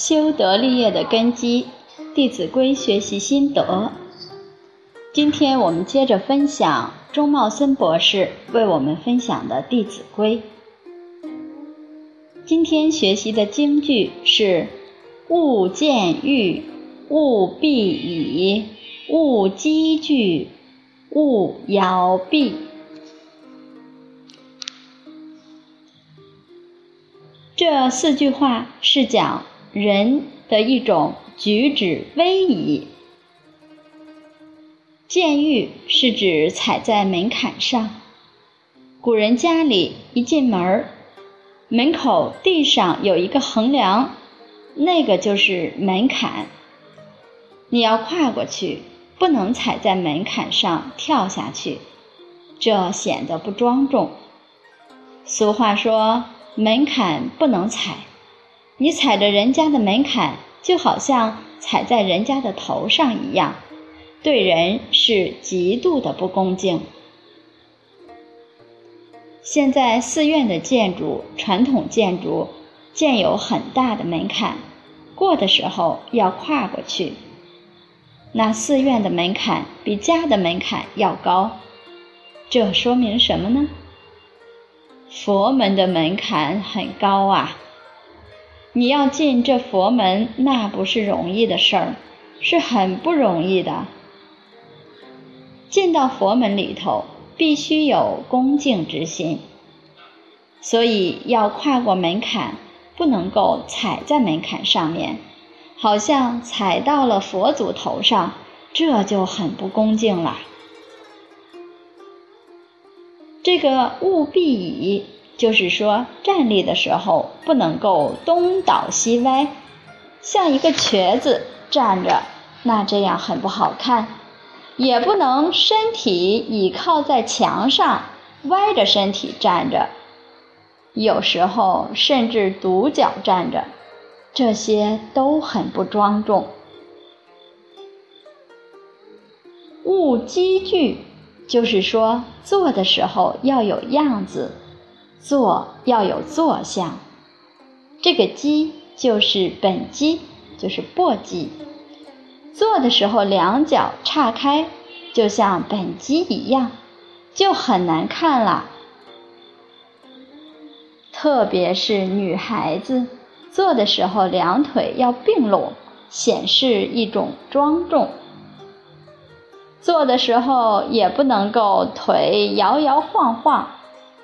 修德立业的根基，《弟子规》学习心得。今天我们接着分享钟茂森博士为我们分享的《弟子规》。今天学习的京剧是“勿见欲，勿必已，勿积聚，勿摇臂”。这四句话是讲人的一种举止威仪。见玉是指踩在门槛上。古人家里一进门，门口地上有一个横梁，那个就是门槛。你要跨过去，不能踩在门槛上跳下去，这显得不庄重。俗话说。门槛不能踩，你踩着人家的门槛，就好像踩在人家的头上一样，对人是极度的不恭敬。现在寺院的建筑，传统建筑建有很大的门槛，过的时候要跨过去。那寺院的门槛比家的门槛要高，这说明什么呢？佛门的门槛很高啊，你要进这佛门，那不是容易的事儿，是很不容易的。进到佛门里头，必须有恭敬之心，所以要跨过门槛，不能够踩在门槛上面，好像踩到了佛祖头上，这就很不恭敬了。这个务必以，就是说站立的时候不能够东倒西歪，像一个瘸子站着，那这样很不好看；也不能身体倚靠在墙上，歪着身体站着，有时候甚至独脚站着，这些都很不庄重。勿积聚。就是说，做的时候要有样子，坐要有坐相。这个鸡就是本鸡，就是簸箕。坐的时候两脚岔开，就像本鸡一样，就很难看了。特别是女孩子坐的时候，两腿要并拢，显示一种庄重。坐的时候也不能够腿摇摇晃晃，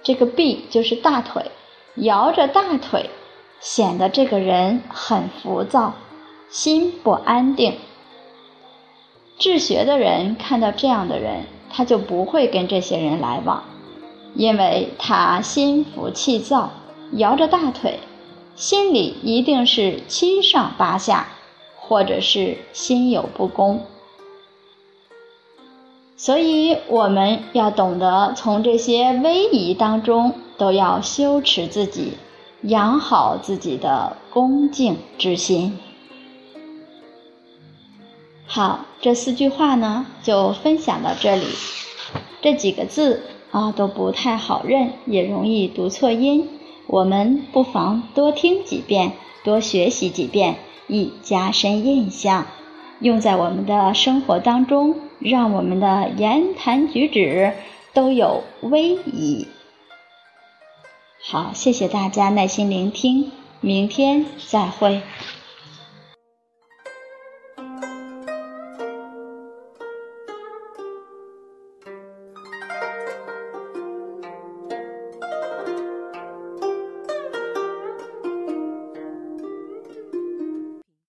这个臂就是大腿，摇着大腿，显得这个人很浮躁，心不安定。治学的人看到这样的人，他就不会跟这些人来往，因为他心浮气躁，摇着大腿，心里一定是七上八下，或者是心有不公。所以我们要懂得从这些威仪当中，都要修持自己，养好自己的恭敬之心。好，这四句话呢，就分享到这里。这几个字啊，都不太好认，也容易读错音。我们不妨多听几遍，多学习几遍，以加深印象，用在我们的生活当中。让我们的言谈举止都有威仪。好，谢谢大家耐心聆听，明天再会。